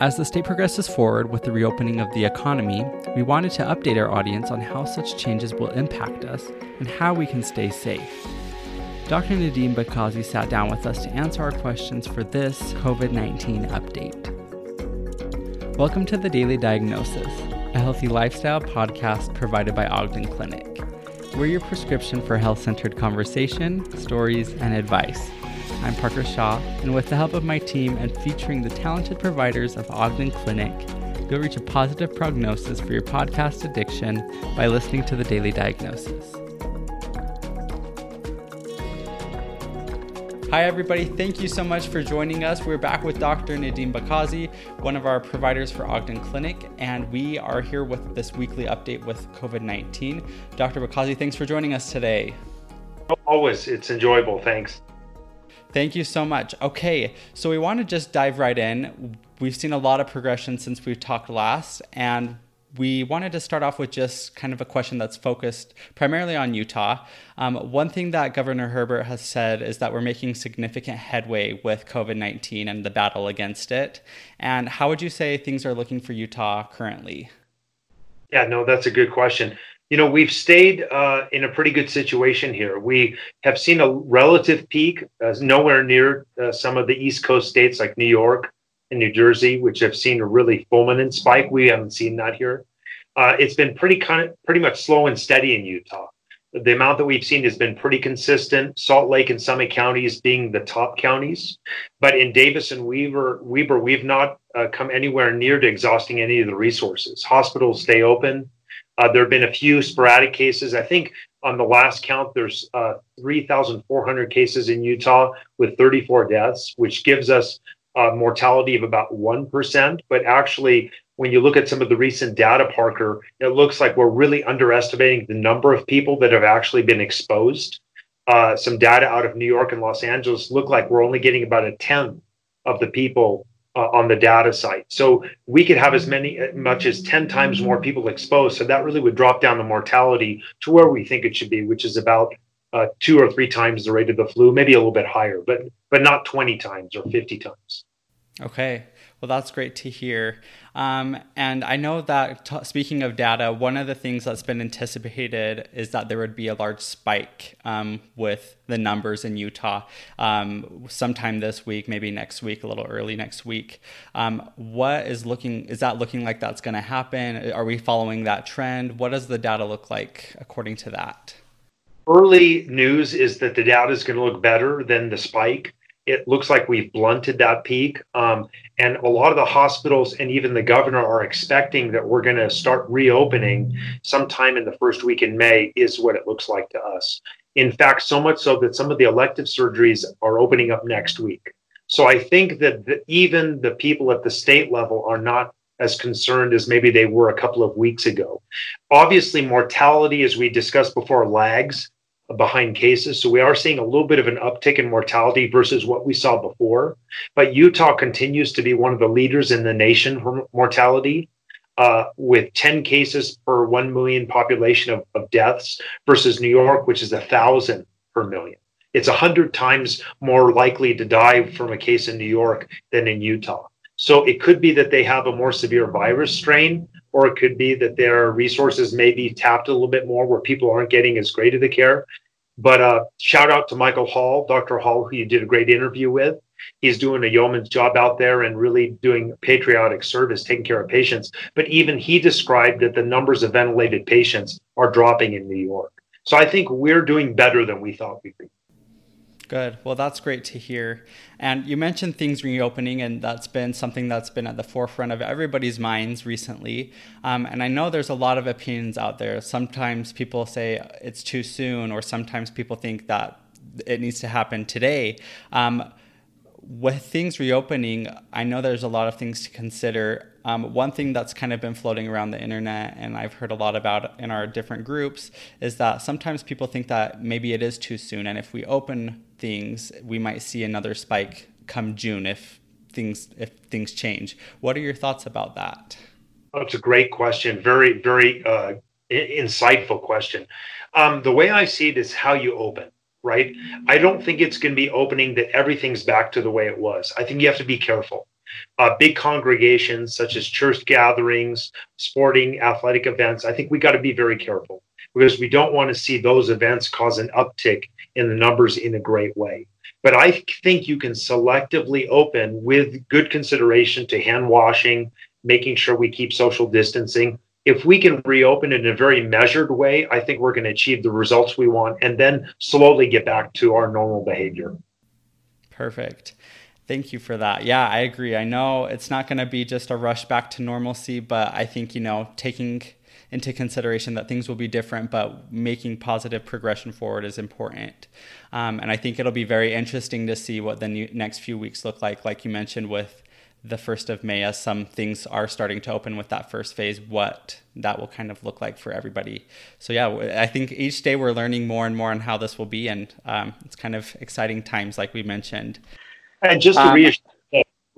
As the state progresses forward with the reopening of the economy, we wanted to update our audience on how such changes will impact us and how we can stay safe. Dr. Nadim Bikhazi sat down with us to answer our questions for this COVID 19 update. Welcome to the Daily Diagnosis, a healthy lifestyle podcast provided by Ogden Clinic. We're your prescription for health centered conversation, stories, and advice. I'm Parker Shaw, and with the help of my team and featuring the talented providers of Ogden Clinic, you'll reach a positive prognosis for your podcast addiction by listening to the Daily Diagnosis. Hi, everybody. Thank you so much for joining us. We're back with Dr. Nadim Bikhazi, one of our providers for Ogden Clinic, and we are here with this weekly update with COVID 19. Dr. Bikhazi, thanks for joining us today. Always. It's enjoyable. Thanks. Thank you so much. Okay, so we want to just dive right in. We've seen a lot of progression since we've talked last, and we wanted to start off with just kind of a question that's focused primarily on Utah. Um, one thing that Governor Herbert has said is that we're making significant headway with COVID 19 and the battle against it. And how would you say things are looking for Utah currently? Yeah, no, that's a good question you know, we've stayed uh, in a pretty good situation here. We have seen a relative peak, uh, nowhere near uh, some of the East Coast states like New York and New Jersey, which have seen a really fulminant spike. We haven't seen that here. Uh, it's been pretty kind of pretty much slow and steady in Utah. The amount that we've seen has been pretty consistent. Salt Lake and Summit counties being the top counties, but in Davis and Weber, Weber, we've not uh, come anywhere near to exhausting any of the resources. Hospitals stay open uh, there have been a few sporadic cases. I think on the last count, there's uh, 3,400 cases in Utah with 34 deaths, which gives us a mortality of about 1%. But actually, when you look at some of the recent data, Parker, it looks like we're really underestimating the number of people that have actually been exposed. Uh, some data out of New York and Los Angeles look like we're only getting about a tenth of the people uh, on the data site. So we could have as many, uh, much as 10 times more people exposed. So that really would drop down the mortality to where we think it should be, which is about uh, two or three times the rate of the flu, maybe a little bit higher, but but not 20 times or 50 times. Okay. Well, that's great to hear. Um, and I know that t- speaking of data, one of the things that's been anticipated is that there would be a large spike um, with the numbers in Utah um, sometime this week, maybe next week, a little early next week. Um, what is looking? Is that looking like that's going to happen? Are we following that trend? What does the data look like according to that? Early news is that the data is going to look better than the spike it looks like we've blunted that peak. Um, and a lot of the hospitals and even the governor are expecting that we're going to start reopening sometime in the first week in May, is what it looks like to us. In fact, so much so that some of the elective surgeries are opening up next week. So I think that the, even the people at the state level are not as concerned as maybe they were a couple of weeks ago. Obviously, mortality, as we discussed before, lags behind cases. So we are seeing a little bit of an uptick in mortality versus what we saw before. But Utah continues to be one of the leaders in the nation for mortality. Uh, with 10 cases per 1 million population of, of deaths versus New York, which is thousand per million. It's a hundred times more likely to die from a case in New York than in Utah. So it could be that they have a more severe virus strain, or it could be that their resources may be tapped a little bit more where people aren't getting as great of the care. But uh, shout out to Michael Hall, Dr. Hall, who you did a great interview with. He's doing a yeoman's job out there and really doing patriotic service, taking care of patients. But even he described that the numbers of ventilated patients are dropping in New York. So I think we're doing better than we thought we'd be. Good. Well, that's great to hear. And you mentioned things reopening, and that's been something that's been at the forefront of everybody's minds recently. Um, and I know there's a lot of opinions out there. Sometimes people say it's too soon, or sometimes people think that it needs to happen today. Um, with things reopening, I know there's a lot of things to consider. Um, one thing that's kind of been floating around the internet, and I've heard a lot about in our different groups, is that sometimes people think that maybe it is too soon, and if we open things, we might see another spike come June if things if things change. What are your thoughts about that? That's a great question. Very very uh, insightful question. Um, the way I see it is how you open right? I don't think it's going to be opening that everything's back to the way it was. I think you have to be careful. uh, big congregations such as church gatherings, sporting, athletic events, I think we got to be very careful because we don't want to see those events cause an uptick in the numbers in a great way. But I think you can selectively open with good consideration to hand washing, making sure we keep social distancing. If we can reopen in a very measured way, I think we're going to achieve the results we want and then slowly get back to our normal behavior. Perfect. Thank you for that. Yeah, I agree. I know it's not going to be just a rush back to normalcy, but I think, you know, taking into consideration that things will be different, but making positive progression forward is important. Um, and I think it'll be very interesting to see what the new, next few weeks look like, like you mentioned with the 1st of May, as some things are starting to open with that first phase, what that will kind of look like for everybody. So, yeah, I think each day we're learning more and more on how this will be, and um, it's kind of exciting times, like we mentioned. And just to um, reassure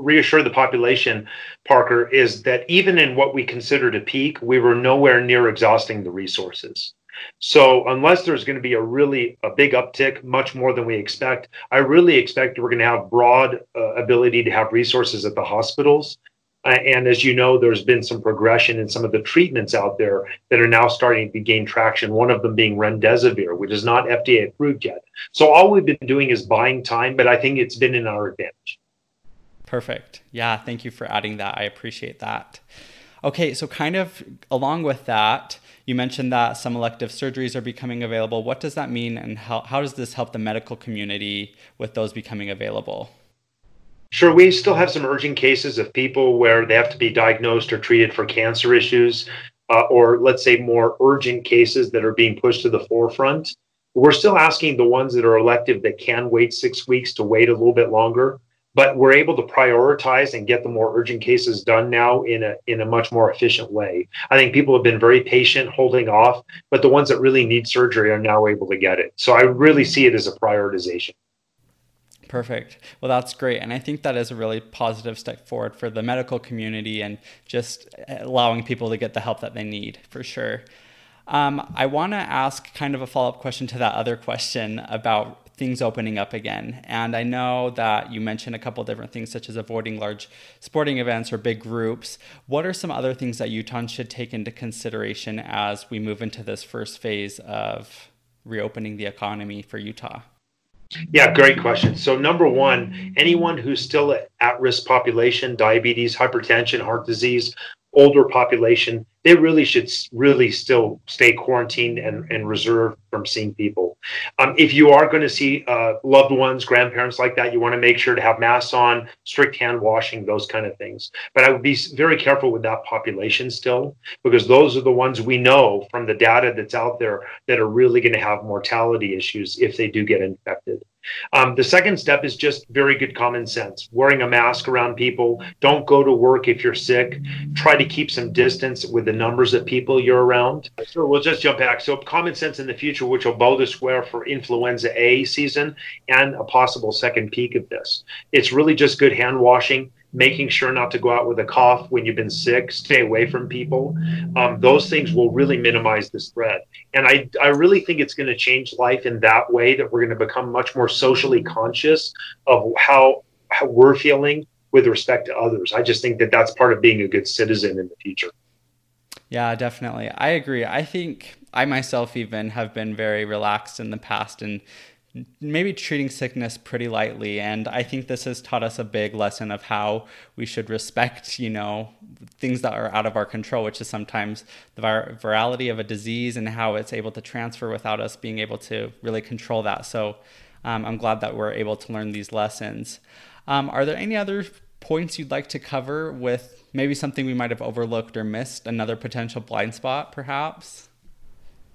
reassure the population, Parker, is that even in what we considered a peak, we were nowhere near exhausting the resources. So unless there's going to be a really a big uptick, much more than we expect, I really expect we're going to have broad uh, ability to have resources at the hospitals. Uh, and as you know, there's been some progression in some of the treatments out there that are now starting to gain traction. One of them being remdesivir, which is not FDA approved yet. So all we've been doing is buying time, but I think it's been in our advantage. Perfect. Yeah, thank you for adding that. I appreciate that. Okay, so kind of along with that, you mentioned that some elective surgeries are becoming available. What does that mean, and how, how does this help the medical community with those becoming available? Sure, we still have some urgent cases of people where they have to be diagnosed or treated for cancer issues, uh, or let's say more urgent cases that are being pushed to the forefront. We're still asking the ones that are elective that can wait six weeks to wait a little bit longer but we're able to prioritize and get the more urgent cases done now in a in a much more efficient way. I think people have been very patient holding off, but the ones that really need surgery are now able to get it. So I really see it as a prioritization. Perfect. Well, that's great. And I think that is a really positive step forward for the medical community and just allowing people to get the help that they need for sure. Um, I want to ask kind of a follow up question to that other question about things opening up again. And I know that you mentioned a couple different things, such as avoiding large sporting events or big groups. What are some other things that Utah should take into consideration as we move into this first phase of reopening the economy for Utah? Yeah, great question. So, number one, anyone who's still at risk population, diabetes, hypertension, heart disease, older population, they really should really still stay quarantined and, and reserved from seeing people. Um, if you are going to see uh, loved ones, grandparents like that, you want to make sure to have masks on, strict hand washing, those kind of things. But I would be very careful with that population still, because those are the ones we know from the data that's out there that are really going to have mortality issues if they do get infected. Um, the second step is just very good common sense. Wearing a mask around people. Don't go to work if you're sick. Try to keep some distance with the numbers of people you're around. So we'll just jump back. So common sense in the future, which will bow the square for influenza A season and a possible second peak of this. It's really just good hand washing making sure not to go out with a cough when you've been sick, stay away from people. Um, those things will really minimize the spread. And I, I really think it's going to change life in that way that we're going to become much more socially conscious of how, how we're feeling with respect to others. I just think that that's part of being a good citizen in the future. Yeah, definitely. I agree. I think I myself even have been very relaxed in the past and maybe treating sickness pretty lightly and i think this has taught us a big lesson of how we should respect you know things that are out of our control which is sometimes the vir- virality of a disease and how it's able to transfer without us being able to really control that. So um, i'm glad that we're able to learn these lessons. Um, are there any other points you'd like to cover with maybe something we might have overlooked or missed? Another potential blind spot perhaps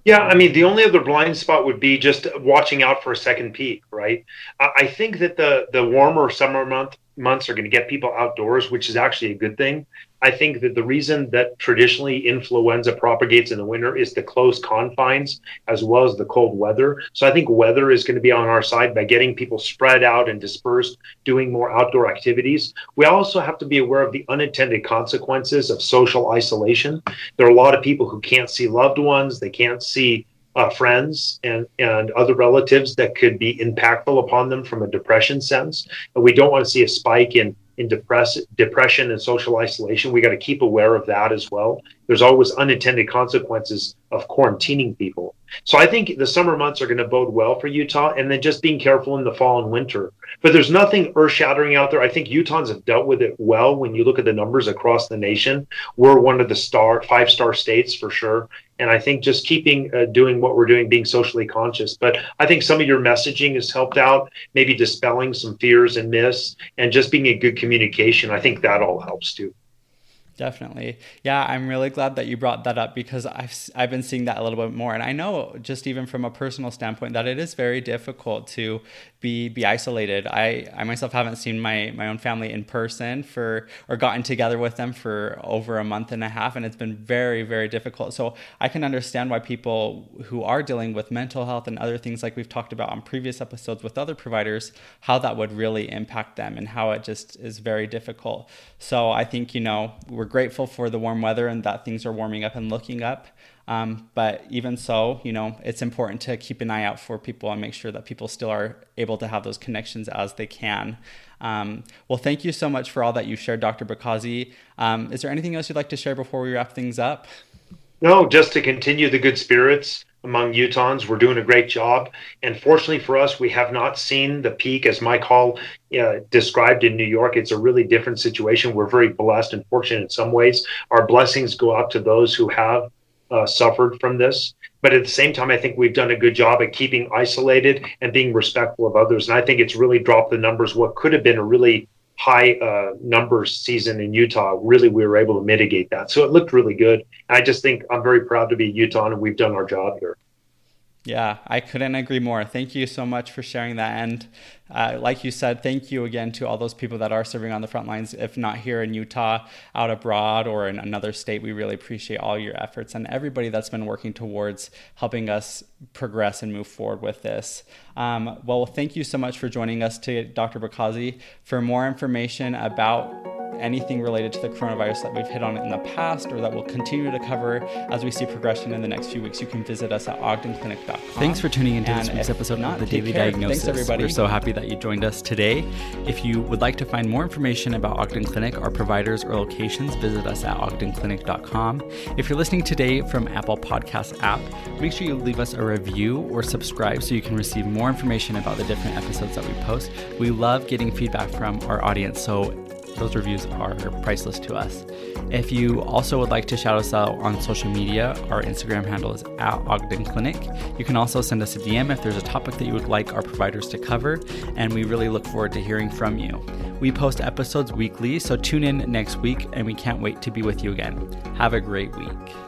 yeah, I mean, the only other blind spot would be just watching out for a second peak, right? I think that the the warmer summer month months are going to get people outdoors, which is actually a good thing. I think that the reason that traditionally influenza propagates in the winter is the close confines as well as the cold weather. So I think weather is going to be on our side by getting people spread out and dispersed, doing more outdoor activities. We also have to be aware of the unintended consequences of social isolation. There are a lot of people who can't see loved ones, they can't see uh, friends and, and other relatives that could be impactful upon them from a depression sense. And we don't want to see a spike in in depress- depression and social isolation. We got to keep aware of that as well. There's always unintended consequences of quarantining people. So I think the summer months are going to bode well for Utah, and then just being careful in the fall and winter. But there's nothing earth shattering out there. I think Utahns have dealt with it well when you look at the numbers across the nation. We're one of the star five star states for sure. And I think just keeping uh, doing what we're doing, being socially conscious. But I think some of your messaging has helped out, maybe dispelling some fears and myths, and just being a good communication. I think that all helps too. Definitely. Yeah, I'm really glad that you brought that up because I've, I've been seeing that a little bit more. And I know, just even from a personal standpoint, that it is very difficult to be be isolated. I, I myself haven't seen my, my own family in person for or gotten together with them for over a month and a half, and it's been very, very difficult. So I can understand why people who are dealing with mental health and other things like we've talked about on previous episodes with other providers, how that would really impact them and how it just is very difficult. So I think, you know, we're grateful for the warm weather and that things are warming up and looking up. Um, but even so, you know, it's important to keep an eye out for people and make sure that people still are able to have those connections as they can. Um, well, thank you so much for all that you shared, Dr. Bikhazi. Um, is there anything else you'd like to share before we wrap things up? No, just to continue the good spirits among Utahns. We're doing a great job. And fortunately for us, we have not seen the peak as Mike Hall uh, described in New York. It's a really different situation. We're very blessed and fortunate in some ways. Our blessings go out to those who have uh, suffered from this. But at the same time, I think we've done a good job at keeping isolated and being respectful of others. And I think it's really dropped the numbers. What could have been a really high uh, numbers season in Utah, really we were able to mitigate that. So it looked really good. I just think I'm very proud to be Utah and we've done our job here. Yeah, I couldn't agree more. Thank you so much for sharing that. And uh, like you said, thank you again to all those people that are serving on the front lines, if not here in Utah, out abroad, or in another state. We really appreciate all your efforts and everybody that's been working towards helping us progress and move forward with this. Um, well, thank you so much for joining us today, Dr. Bikhazi. For more information about anything related to the coronavirus that we've hit on in the past or that we'll continue to cover as we see progression in the next few weeks, you can visit us at ogdenclinic.com. Thanks for tuning into this week's episode not, of the Daily care. Diagnosis. Thanks, everybody. We're so happy that you joined us today. If you would like to find more information about Ogden Clinic, our providers, or locations, visit us at ogdenclinic.com. If you're listening today from Apple Podcast app, make sure you leave us a review or subscribe so you can receive more information about the different episodes that we post. We love getting feedback from our audience, so those reviews are priceless to us. If you also would like to shout us out on social media, our Instagram handle is at Ogden Clinic. You can also send us a DM if there's a topic that you would like our providers to cover, and we really look forward to hearing from you. We post episodes weekly, so tune in next week, and we can't wait to be with you again. Have a great week.